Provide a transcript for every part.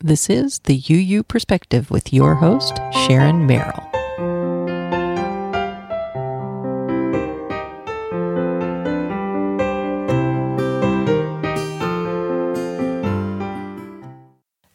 This is the UU Perspective with your host, Sharon Merrill.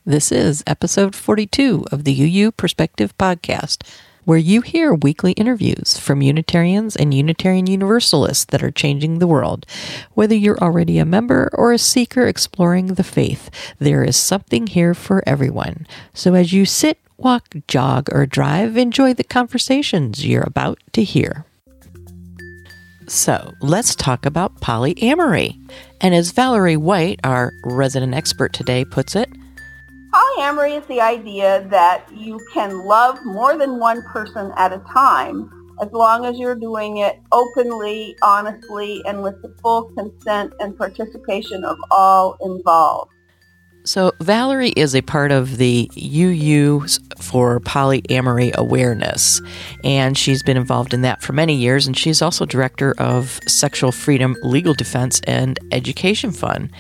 This is episode 42 of the UU Perspective podcast, where you hear weekly interviews from Unitarians and Unitarian Universalists that are changing the world. Whether you're already a member or a seeker exploring the faith, there is something here for everyone. So as you sit, walk, jog, or drive, enjoy the conversations you're about to hear. So let's talk about polyamory. And as Valerie White, our resident expert today, puts it, Polyamory is the idea that you can love more than one person at a time as long as you're doing it openly, honestly, and with the full consent and participation of all involved. So, Valerie is a part of the UU for Polyamory Awareness, and she's been involved in that for many years. And she's also director of Sexual Freedom Legal Defense and Education Fund.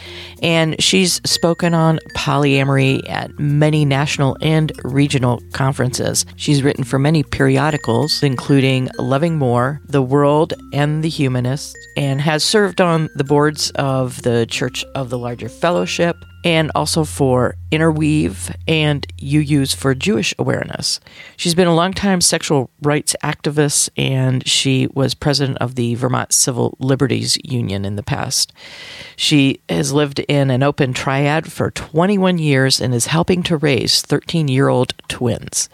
And she's spoken on polyamory at many national and regional conferences. She's written for many periodicals, including Loving More, The World, and The Humanist, and has served on the boards of the Church of the Larger Fellowship and also for Interweave and UUs for Jewish Awareness. She's been a longtime sexual rights activist and she was president of the Vermont Civil Liberties Union in the past. She has lived in an open triad for 21 years and is helping to raise 13 year old twins.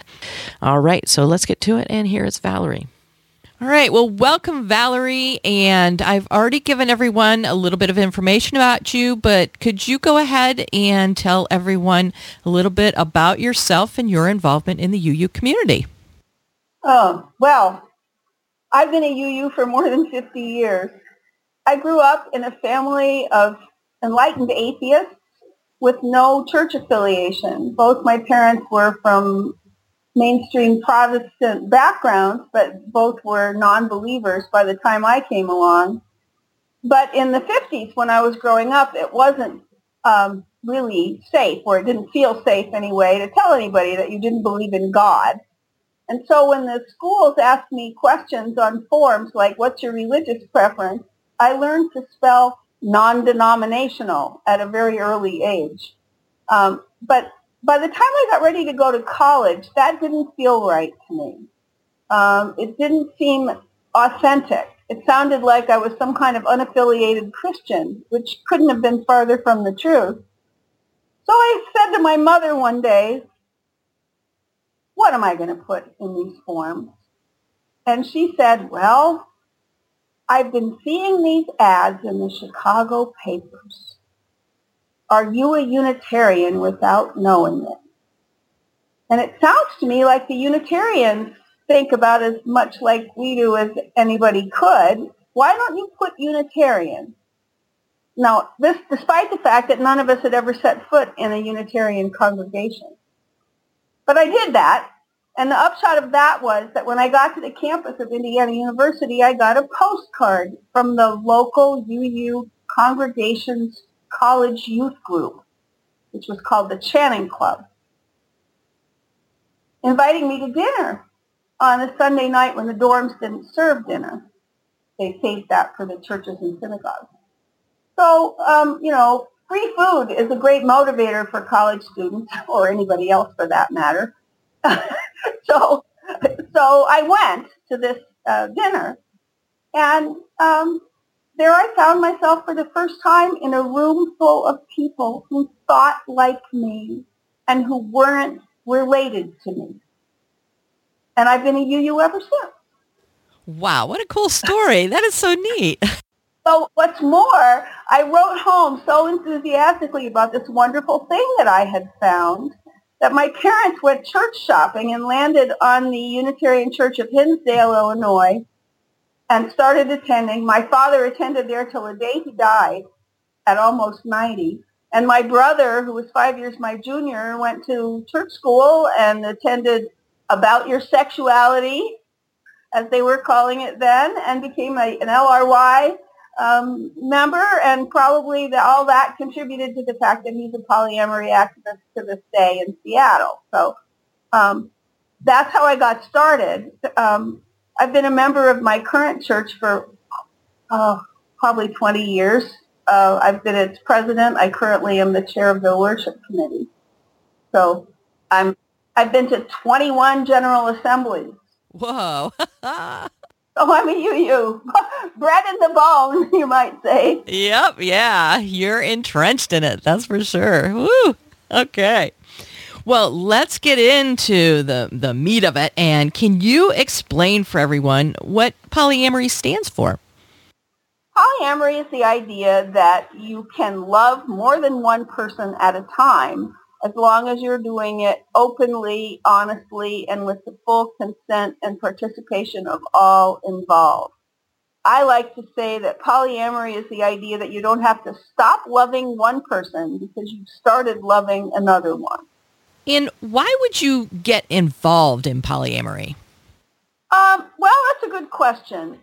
All right, so let's get to it, and here is Valerie. All right. Well, welcome, Valerie. And I've already given everyone a little bit of information about you, but could you go ahead and tell everyone a little bit about yourself and your involvement in the UU community? Oh, well, I've been a UU for more than 50 years. I grew up in a family of enlightened atheists with no church affiliation. Both my parents were from mainstream Protestant backgrounds, but both were non-believers by the time I came along. But in the 50s, when I was growing up, it wasn't um, really safe, or it didn't feel safe anyway, to tell anybody that you didn't believe in God. And so when the schools asked me questions on forms like, what's your religious preference, I learned to spell non-denominational at a very early age. Um, but by the time I got ready to go to college, that didn't feel right to me. Um, it didn't seem authentic. It sounded like I was some kind of unaffiliated Christian, which couldn't have been farther from the truth. So I said to my mother one day, what am I going to put in these forms? And she said, well, I've been seeing these ads in the Chicago papers. Are you a Unitarian without knowing it? And it sounds to me like the Unitarians think about as much like we do as anybody could. Why don't you put Unitarian? Now, this despite the fact that none of us had ever set foot in a Unitarian congregation. But I did that, and the upshot of that was that when I got to the campus of Indiana University, I got a postcard from the local UU congregation's college youth group, which was called the Channing Club, inviting me to dinner on a Sunday night when the dorms didn't serve dinner. They saved that for the churches and synagogues. So, um, you know, free food is a great motivator for college students or anybody else for that matter. so, so I went to this uh, dinner, and um, there I found myself for the first time in a room full of people who thought like me and who weren't related to me. And I've been a UU ever since. Wow, what a cool story. that is so neat. So what's more, I wrote home so enthusiastically about this wonderful thing that I had found that my parents went church shopping and landed on the Unitarian Church of Hinsdale, Illinois, and started attending. My father attended there till the day he died at almost 90. And my brother, who was five years my junior, went to church school and attended About Your Sexuality, as they were calling it then, and became a, an LRY um, member, and probably the, all that contributed to the fact that he's a polyamory activist to this day in Seattle. So um, that's how I got started. Um, I've been a member of my current church for uh, probably 20 years. Uh, I've been its president. I currently am the chair of the worship committee. So I'm I've been to 21 general assemblies. Whoa. Oh, I'm a UU. Bred in the bone, you might say. Yep, yeah. You're entrenched in it, that's for sure. Woo. Okay. Well, let's get into the, the meat of it. And can you explain for everyone what polyamory stands for? Polyamory is the idea that you can love more than one person at a time as long as you're doing it openly, honestly, and with the full consent and participation of all involved. I like to say that polyamory is the idea that you don't have to stop loving one person because you've started loving another one. And why would you get involved in polyamory? Um, well, that's a good question.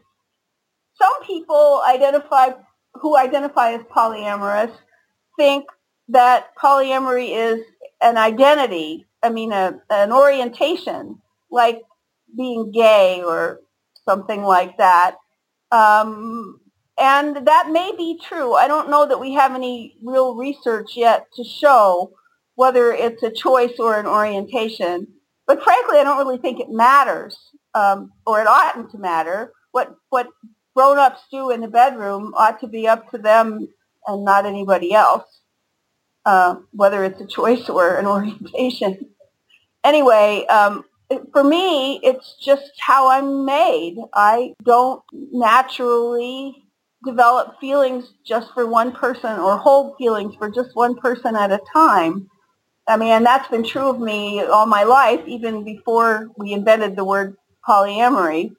Some people identify who identify as polyamorous think that polyamory is an identity, I mean, a, an orientation, like being gay or something like that. Um, and that may be true. I don't know that we have any real research yet to show whether it's a choice or an orientation. But frankly, I don't really think it matters, um, or it oughtn't to matter. What what grown-ups do in the bedroom ought to be up to them and not anybody else. Uh, whether it's a choice or an orientation. Anyway, um, for me, it's just how I'm made. I don't naturally develop feelings just for one person or hold feelings for just one person at a time. I mean, and that's been true of me all my life, even before we invented the word polyamory.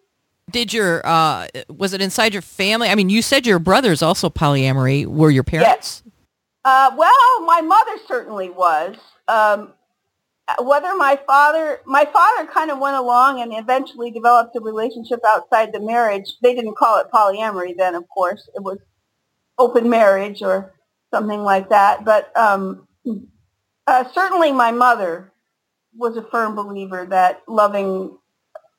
Did your, uh, was it inside your family? I mean, you said your brother's also polyamory. Were your parents? Yes. Uh, well, my mother certainly was. Um, whether my father, my father kind of went along and eventually developed a relationship outside the marriage. They didn't call it polyamory then, of course. It was open marriage or something like that. But um, uh, certainly my mother was a firm believer that loving,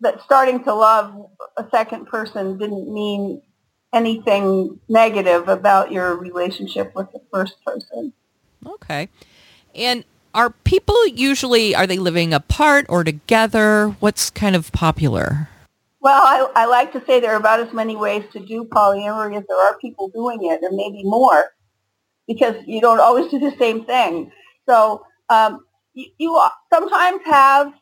that starting to love a second person didn't mean anything negative about your relationship with the first person. Okay. And are people usually are they living apart or together? What's kind of popular? Well, I, I like to say there are about as many ways to do polyamory as there are people doing it, or maybe more, because you don't always do the same thing. So um, you, you sometimes have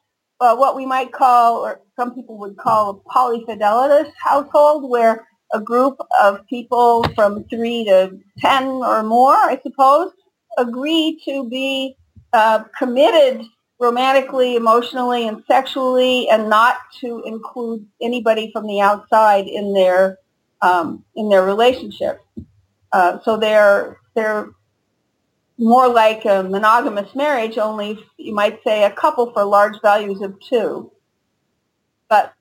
uh, what we might call, or some people would call, a polyfidelitous household, where a group of people from three to ten or more, I suppose, agree to be uh, committed romantically, emotionally, and sexually, and not to include anybody from the outside in their um, in their relationship. Uh, so they're they're more like a monogamous marriage, only you might say a couple for large values of two. But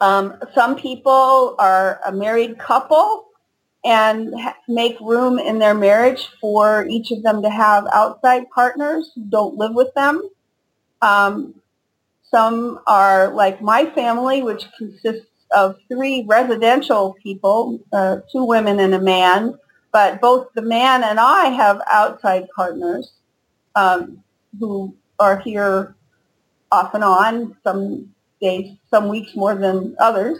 um, some people are a married couple and ha- make room in their marriage for each of them to have outside partners don't live with them. Um, some are like my family, which consists of three residential people, uh, two women and a man, but both the man and I have outside partners um, who are here off and on. Some days, some weeks more than others.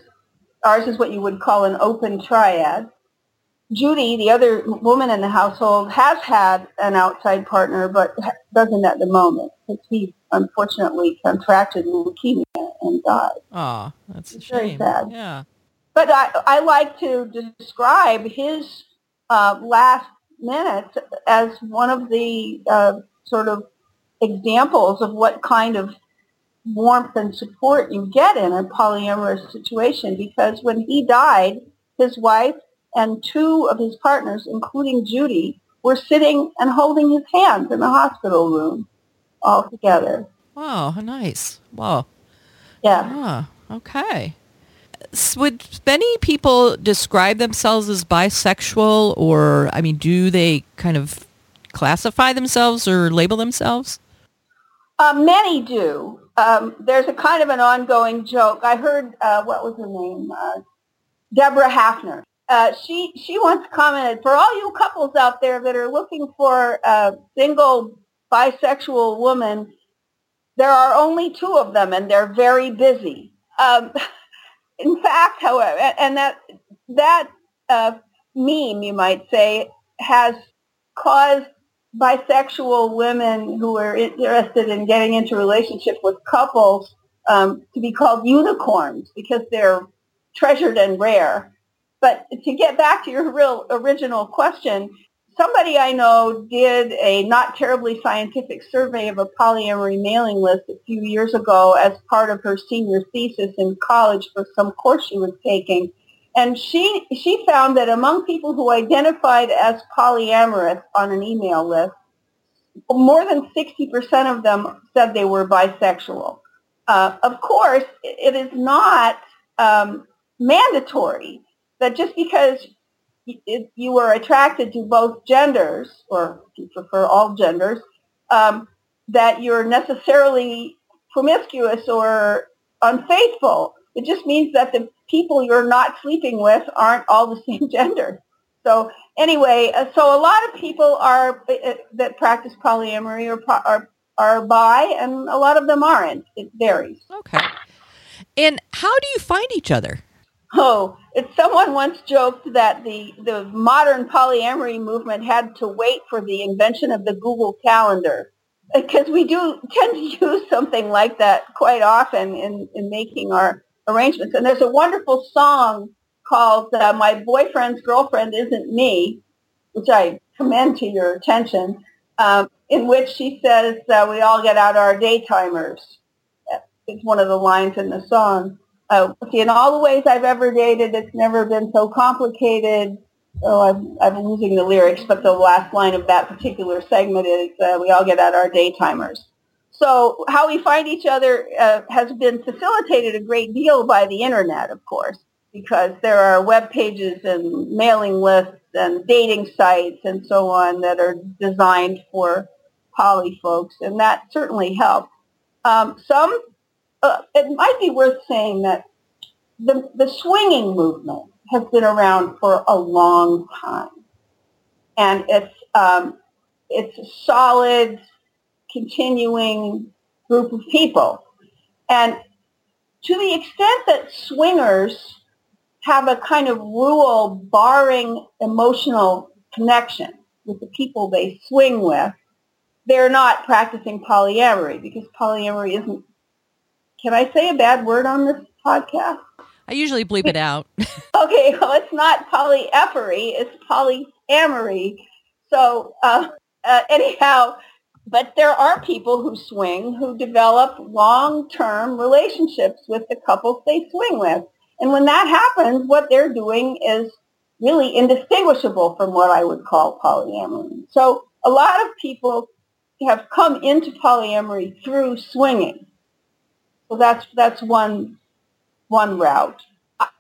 Ours is what you would call an open triad. Judy, the other woman in the household, has had an outside partner, but doesn't at the moment because he unfortunately contracted leukemia and died. Oh, that's it's very sad. Yeah. But I, I like to describe his uh, last minute as one of the uh, sort of examples of what kind of warmth and support you get in a polyamorous situation because when he died, his wife and two of his partners, including Judy, were sitting and holding his hands in the hospital room all together. Wow, how nice. Wow. Yeah. Ah, okay. Would many people describe themselves as bisexual or I mean do they kind of classify themselves or label themselves? Uh, many do. Um, there's a kind of an ongoing joke. I heard uh, what was her name, uh, Debra Haffner. Uh, she she once commented for all you couples out there that are looking for a single bisexual woman, there are only two of them, and they're very busy. Um, in fact, however, and that that uh, meme, you might say, has caused bisexual women who are interested in getting into relationships with couples um, to be called unicorns because they're treasured and rare. But to get back to your real original question, somebody I know did a not terribly scientific survey of a polyamory mailing list a few years ago as part of her senior thesis in college for some course she was taking. And she, she found that among people who identified as polyamorous on an email list, more than 60% of them said they were bisexual. Uh, of course, it is not um, mandatory that just because you were attracted to both genders, or if you prefer all genders, um, that you're necessarily promiscuous or unfaithful. It just means that the people you're not sleeping with aren't all the same gender. So anyway, uh, so a lot of people are uh, uh, that practice polyamory are, are are bi, and a lot of them aren't. It varies. Okay. And how do you find each other? Oh, it's someone once joked that the, the modern polyamory movement had to wait for the invention of the Google Calendar because we do tend to use something like that quite often in, in making our arrangements. And there's a wonderful song called uh, My Boyfriend's Girlfriend Isn't Me, which I commend to your attention, um, in which she says uh, we all get out our daytimers. It's one of the lines in the song uh, in all the ways I've ever dated, it's never been so complicated. Oh, I'm, I'm losing the lyrics, but the last line of that particular segment is, uh, we all get out our daytimers. So how we find each other uh, has been facilitated a great deal by the internet, of course, because there are web pages and mailing lists and dating sites and so on that are designed for poly folks, and that certainly helps. Um, some uh, it might be worth saying that the, the swinging movement has been around for a long time. And it's, um, it's a solid, continuing group of people. And to the extent that swingers have a kind of rule barring emotional connection with the people they swing with, they're not practicing polyamory because polyamory isn't can I say a bad word on this podcast? I usually bleep it out. okay, well, it's not polyephory, it's polyamory. So uh, uh, anyhow, but there are people who swing who develop long-term relationships with the couples they swing with. And when that happens, what they're doing is really indistinguishable from what I would call polyamory. So a lot of people have come into polyamory through swinging. So that's that's one one route.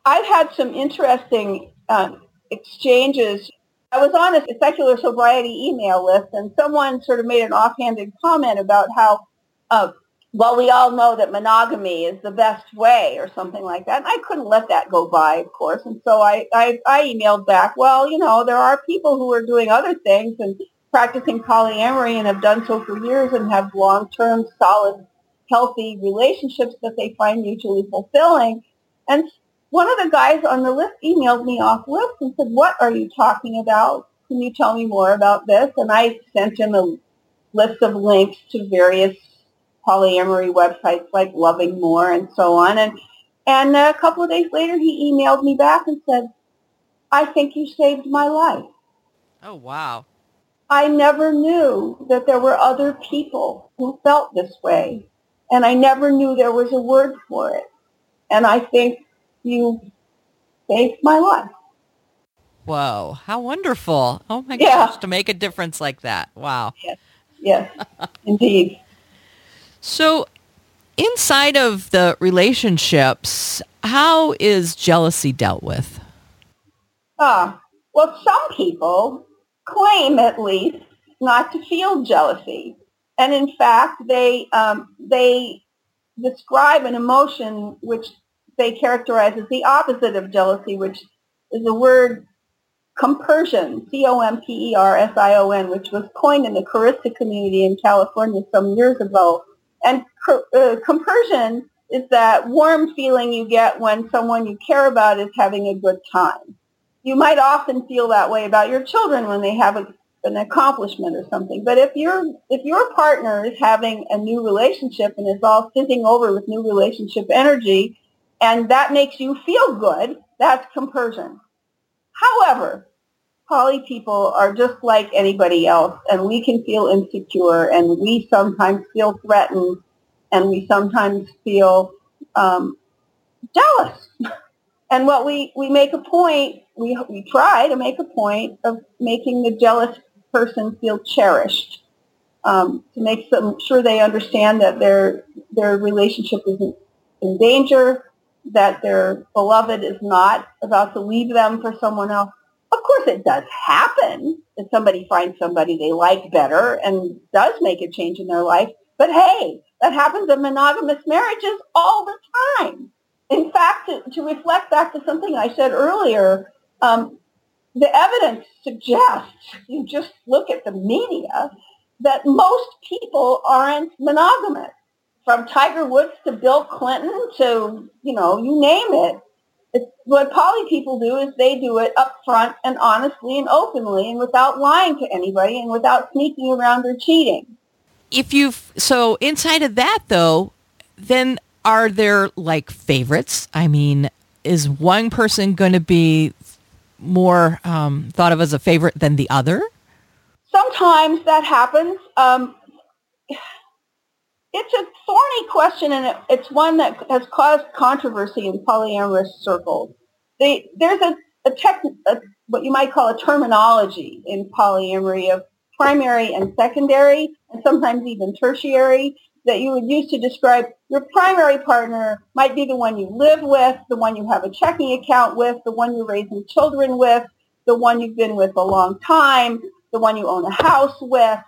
I've had some interesting uh, exchanges. I was on a secular sobriety email list, and someone sort of made an offhanded comment about how, uh, well, we all know that monogamy is the best way, or something like that. And I couldn't let that go by, of course. And so I, I, I emailed back, well, you know, there are people who are doing other things and practicing polyamory and have done so for years and have long-term solid healthy relationships that they find mutually fulfilling. And one of the guys on the list emailed me off list and said, what are you talking about? Can you tell me more about this? And I sent him a list of links to various polyamory websites like Loving More and so on. And, and a couple of days later, he emailed me back and said, I think you saved my life. Oh, wow. I never knew that there were other people who felt this way and I never knew there was a word for it. And I think you saved my life. Whoa, how wonderful. Oh my yeah. gosh, to make a difference like that. Wow. Yes, yes indeed. So inside of the relationships, how is jealousy dealt with? Uh, well, some people claim, at least, not to feel jealousy, and in fact, they um, they describe an emotion which they characterize as the opposite of jealousy, which is the word compersion, C-O-M-P-E-R-S-I-O-N, which was coined in the Kerista community in California some years ago. And uh, compersion is that warm feeling you get when someone you care about is having a good time. You might often feel that way about your children when they have a, an accomplishment or something. But if your if your partner is having a new relationship and is all fizzing over with new relationship energy, and that makes you feel good, that's compersion. However, poly people are just like anybody else, and we can feel insecure, and we sometimes feel threatened, and we sometimes feel um, jealous. and what we, we make a point, we, we try to make a point of making the jealous person feel cherished, um, to make them sure they understand that their their relationship isn't in danger, that their beloved is not about to leave them for someone else. Of course, it does happen that somebody finds somebody they like better and does make a change in their life. But hey, that happens in monogamous marriages all the time. In fact, to, to reflect back to something I said earlier, um, the evidence suggests, you just look at the media, that most people aren't monogamous. From Tiger Woods to Bill Clinton to, you know, you name it. It's, what poly people do is they do it up front and honestly and openly and without lying to anybody and without sneaking around or cheating. If you've, so inside of that though, then are there like favorites? I mean, is one person going to be more um, thought of as a favorite than the other? Sometimes that happens. Um, it's a thorny question, and it, it's one that has caused controversy in polyamorous circles. They, there's a, a, tech, a what you might call a terminology in polyamory of primary and secondary, and sometimes even tertiary, that you would use to describe your primary partner might be the one you live with, the one you have a checking account with, the one you're raising children with, the one you've been with a long time, the one you own a house with,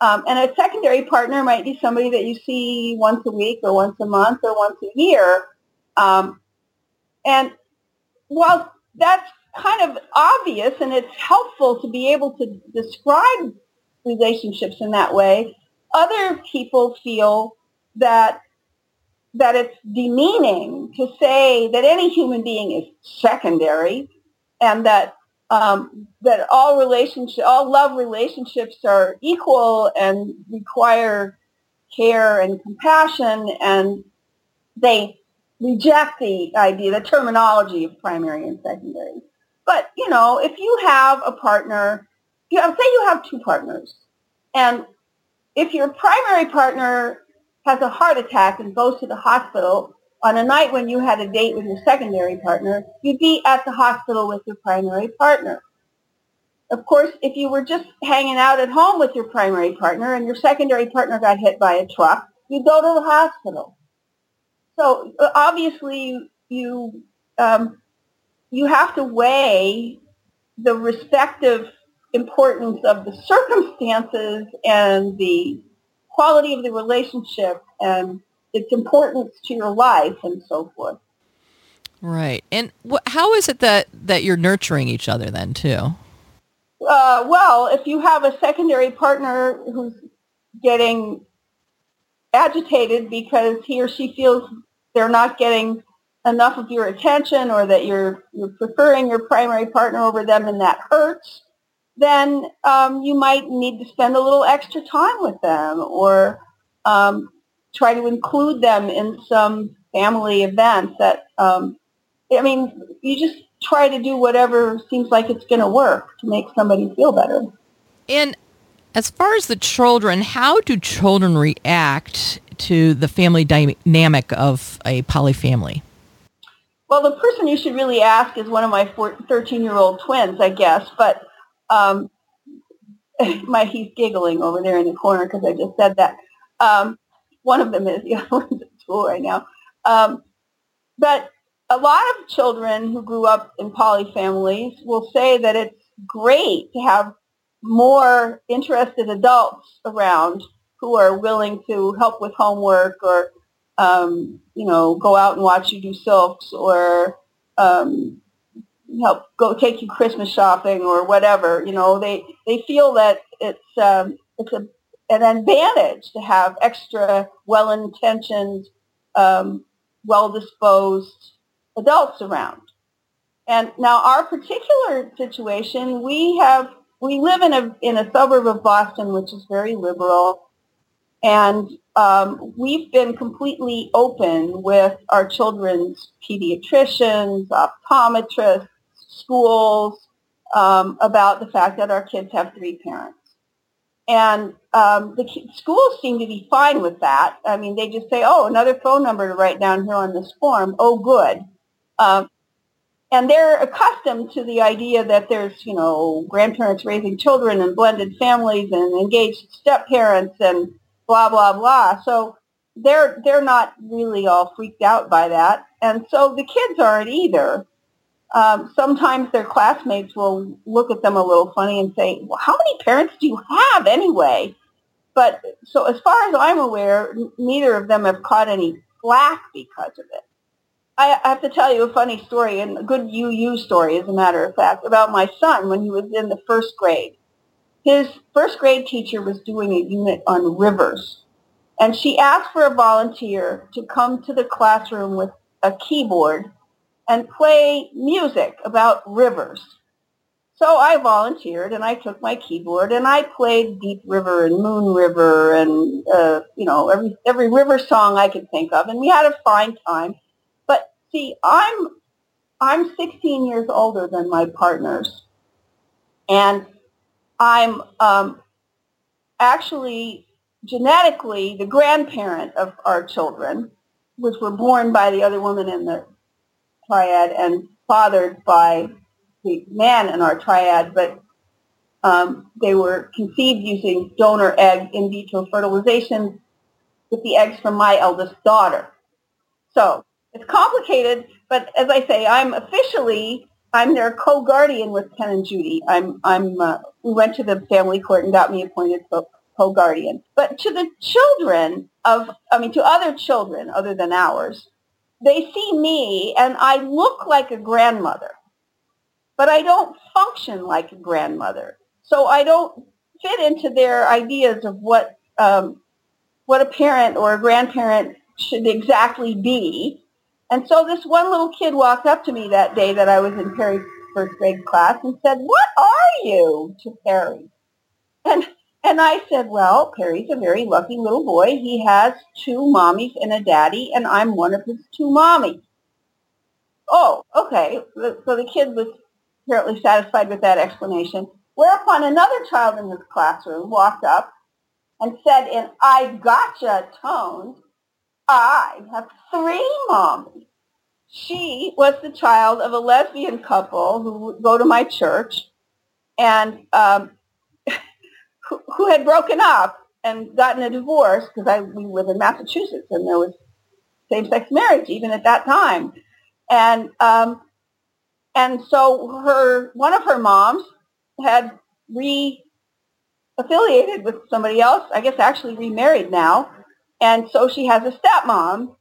um, and a secondary partner might be somebody that you see once a week or once a month or once a year. Um, and while that's kind of obvious and it's helpful to be able to describe relationships in that way, other people feel that that it's demeaning to say that any human being is secondary and that um, that all relationship, all love relationships are equal and require care and compassion, and they reject the idea, the terminology of primary and secondary. But you know, if you have a partner, you have, say you have two partners, and if your primary partner has a heart attack and goes to the hospital, on a night when you had a date with your secondary partner, you'd be at the hospital with your primary partner. Of course, if you were just hanging out at home with your primary partner and your secondary partner got hit by a truck, you'd go to the hospital. So obviously, you, um, you have to weigh the respective importance of the circumstances and the quality of the relationship and its importance to your life and so forth. Right. And wh- how is it that, that you're nurturing each other then too? Uh, well, if you have a secondary partner who's getting agitated because he or she feels they're not getting enough of your attention or that you're, you're preferring your primary partner over them and that hurts, then um, you might need to spend a little extra time with them or um, try to include them in some family events that, um, I mean, you just try to do whatever seems like it's going to work to make somebody feel better. And as far as the children, how do children react to the family dynamic of a polyfamily? Well, the person you should really ask is one of my 13-year-old twins, I guess. But um, my he's giggling over there in the corner because I just said that. Um, one of them is. The other one's at school right now. Um, but a lot of children who grew up in poly families will say that it's great to have more interested adults around who are willing to help with homework or, um, you know, go out and watch you do silks or um, help go take you Christmas shopping or whatever. You know, they they feel that it's um, it's a, an advantage to have extra well-intentioned, um, well-disposed adults around. And now our particular situation, we have we live in a in a suburb of Boston which is very liberal, and um, we've been completely open with our children's pediatricians, optometrists, schools um, about the fact that our kids have three parents. And um, the schools seem to be fine with that. I mean, they just say, oh, another phone number to write down here on this form. Oh, good. Um, and they're accustomed to the idea that there's, you know, grandparents raising children and blended families and engaged step parents and blah blah blah. So they're they're not really all freaked out by that, and so the kids aren't either. Um, sometimes their classmates will look at them a little funny and say, well, "How many parents do you have anyway?" But so as far as I'm aware, n- neither of them have caught any flack because of it. I have to tell you a funny story, and a good UU story, as a matter of fact, about my son when he was in the first grade. His first grade teacher was doing a unit on rivers, and she asked for a volunteer to come to the classroom with a keyboard and play music about rivers. So I volunteered and I took my keyboard and I played Deep River and Moon River and uh, you know every every river song I could think of, and we had a fine time. But see, I'm I'm 16 years older than my partners, and I'm um, actually genetically the grandparent of our children, which were born by the other woman in the triad and fathered by the man in our triad, but um, they were conceived using donor egg in vitro fertilization with the eggs from my eldest daughter. So it's complicated, but as I say, I'm officially I'm their co-guardian with Ken and Judy. I'm I'm uh, we went to the family court and got me appointed co-guardian. But to the children of I mean to other children other than ours, they see me and I look like a grandmother, but I don't function like a grandmother. So I don't fit into their ideas of what um, what a parent or a grandparent should exactly be. And so this one little kid walked up to me that day that I was in Perry's first grade class and said, what are you to Perry? And, and I said, well, Perry's a very lucky little boy. He has two mommies and a daddy, and I'm one of his two mommies. Oh, okay. So the kid was apparently satisfied with that explanation. Whereupon another child in this classroom walked up and said in I gotcha tones, I have three mommies. She was the child of a lesbian couple who would go to my church and um, who, had broken up and gotten a divorce because I we live in Massachusetts and there was same-sex marriage even at that time. And um, and so her one of her moms had re-affiliated with somebody else. I guess actually remarried now and so she has a stepmom.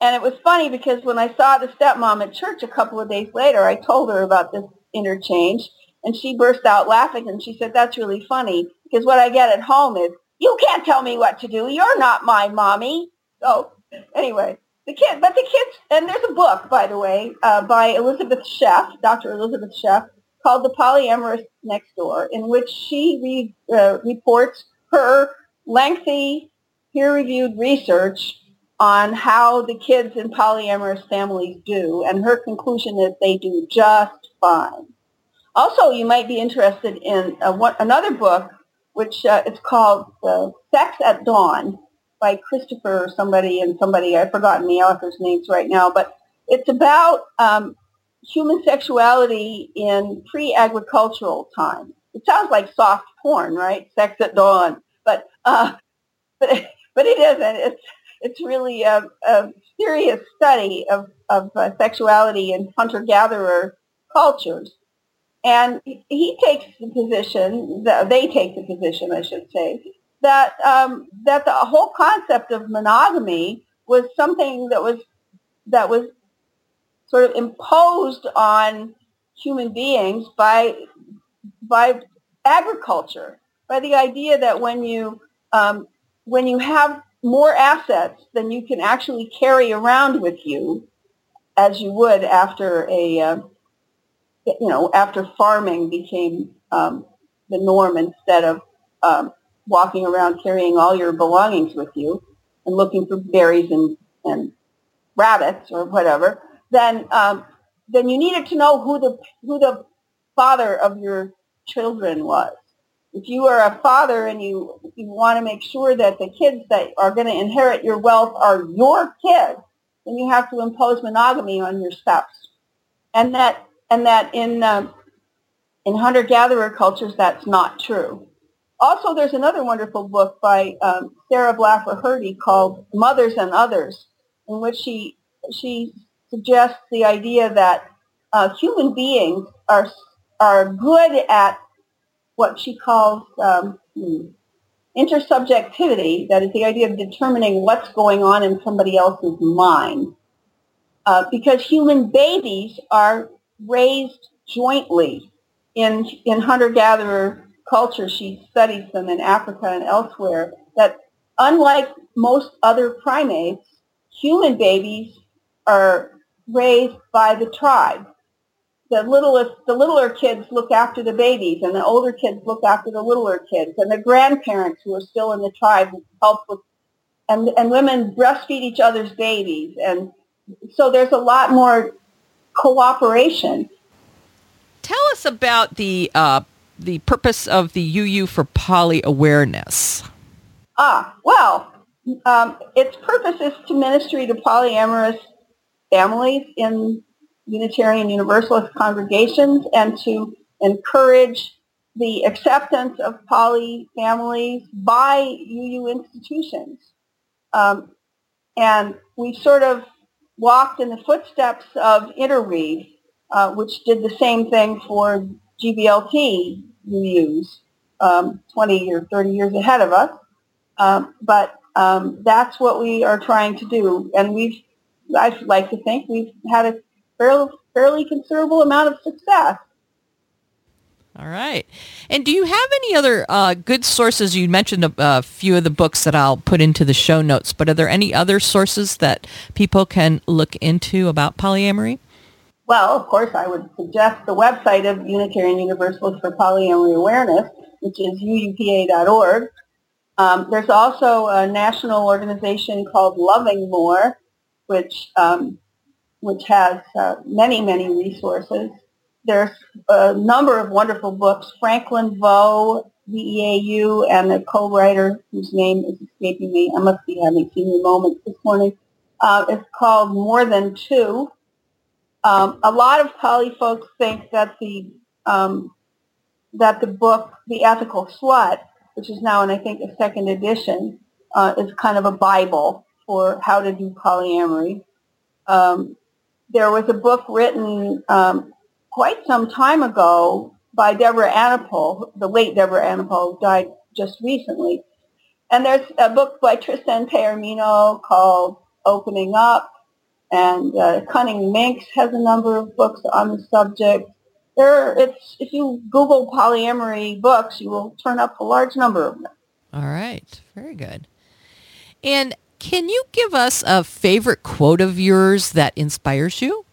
And it was funny because when I saw the stepmom at church a couple of days later, I told her about this interchange. And she burst out laughing and she said, that's really funny because what I get at home is, you can't tell me what to do. You're not my mommy. So anyway, the kid, but the kids, and there's a book, by the way, uh, by Elisabeth Sheff, Dr. Elisabeth Sheff, called The Polyamorists Next Door, in which she re, uh, reports her lengthy peer-reviewed research on how the kids in polyamorous families do, and her conclusion is they do just fine. Also, you might be interested in uh, what, another book, which uh, is called uh, Sex at Dawn by Christopher or somebody and somebody, I've forgotten the author's names right now, but it's about um, human sexuality in pre-agricultural times. It sounds like soft porn, right? Sex at dawn. But, uh, but but it isn't. It's it's really a, a serious study of, of uh, sexuality in hunter-gatherer cultures. And he takes the position, they take the position, I should say, that um, that the whole concept of monogamy was something that was that was sort of imposed on human beings by by agriculture, by the idea that when you um, when you have more assets than you can actually carry around with you, as you would after a uh, you know after farming became um, the norm instead of um, walking around carrying all your belongings with you and looking for berries and, and rabbits or whatever, then um, then you needed to know who the who the father of your children was. If you are a father and you you want to make sure that the kids that are going to inherit your wealth are your kids, then you have to impose monogamy on your spouse, and that and that in um, in hunter gatherer cultures that's not true. Also, there's another wonderful book by um, Sarah Blaffer Hrdy called Mothers and Others, in which she she suggests the idea that uh, human beings are are good at what she calls um, hmm, intersubjectivity. That is the idea of determining what's going on in somebody else's mind. Uh, because human babies are raised jointly in in hunter-gatherer culture, she studies them in Africa and elsewhere, that unlike most other primates, human babies are raised by the tribe. The littlest, the littler kids look after the babies, and the older kids look after the littler kids, and the grandparents who are still in the tribe help with, and and women breastfeed each other's babies, and so there's a lot more cooperation. Tell us about the uh, the purpose of the UU for poly awareness? Ah, well, um, its purpose is to ministry to polyamorous families in Unitarian Universalist congregations and to encourage the acceptance of poly families by UU institutions. Um, and we sort of walked in the footsteps of Interweave, uh, which did the same thing for GBLT UUs um, 20 or 30 years ahead of us. Um, but um, that's what we are trying to do. And we've, I like to think we've had a fairly, fairly considerable amount of success. All right. And do you have any other uh, good sources? You mentioned a, a, few of the books that I'll put into the show notes, but are there any other sources that people can look into about polyamory? Well, of course, I would suggest the website of Unitarian Universalists for Polyamory Awareness, which is uupa.org. Um, there's also a national organization called Loving More, which um, which has uh, many, many resources. There's a number of wonderful books. Franklin Veaux, VEAU, and a co-writer whose name is escaping me. I must be having senior moments this morning. Uh, it's called More Than Two um, a lot of poly folks think that the um, that the book, The Ethical Slut, which is now in I think a second edition, uh, is kind of a bible for how to do polyamory. Um, there was a book written um, quite some time ago by Deborah Anapol, the late Deborah Anapol, died just recently. And there's a book by Tristan Taormino called Opening Up and uh, Cunning Minx has a number of books on the subject. There, it's if you Google polyamory books, you will turn up a large number of them. All right, very good. And can you give us a favorite quote of yours that inspires you?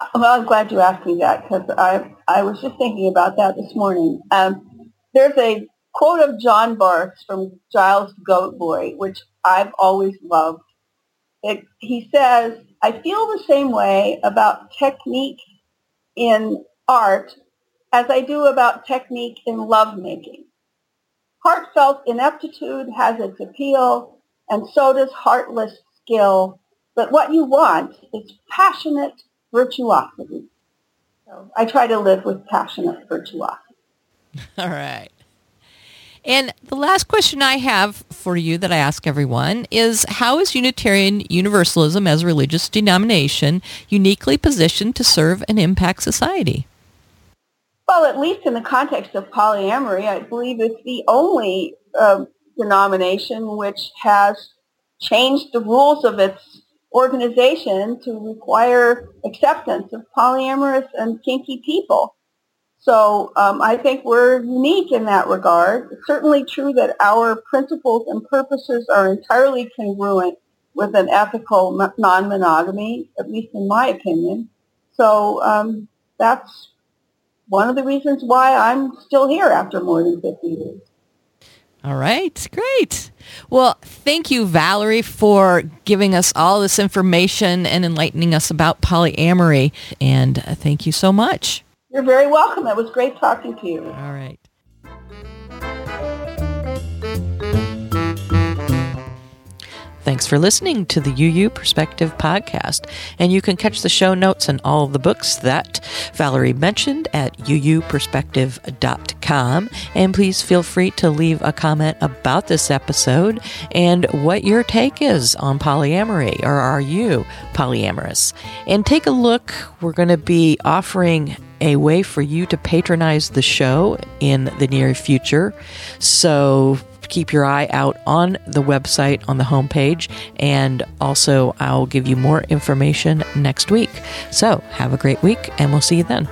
Well, I'm glad you asked me that because I I was just thinking about that this morning. Um, there's a quote of John Barth from Giles Goat Boy, which I've always loved. It, he says, I feel the same way about technique in art as I do about technique in lovemaking. Heartfelt ineptitude has its appeal, and so does heartless skill. But what you want is passionate virtuosity. So I try to live with passionate virtuosity. All right. And the last question I have for you that I ask everyone is how is Unitarian Universalism as a religious denomination uniquely positioned to serve and impact society? Well, at least in the context of polyamory, I believe it's the only uh, denomination which has changed the rules of its organization to require acceptance of polyamorous and kinky people. So um, I think we're unique in that regard. It's certainly true that our principles and purposes are entirely congruent with an ethical non-monogamy, at least in my opinion. So um, that's one of the reasons why I'm still here after more than 50 years. All right, great. Well, thank you, Valerie, for giving us all this information and enlightening us about polyamory. And uh, thank you so much. You're very welcome. It was great talking to you. All right. Thanks for listening to the UU Perspective podcast. And you can catch the show notes and all the books that Valerie mentioned at uuperspective.com. And please feel free to leave a comment about this episode and what your take is on polyamory, or are you polyamorous? And take a look. We're going to be offering a way for you to patronize the show in the near future. So keep your eye out on the website on the homepage. And also, I'll give you more information next week. So, have a great week, and we'll see you then.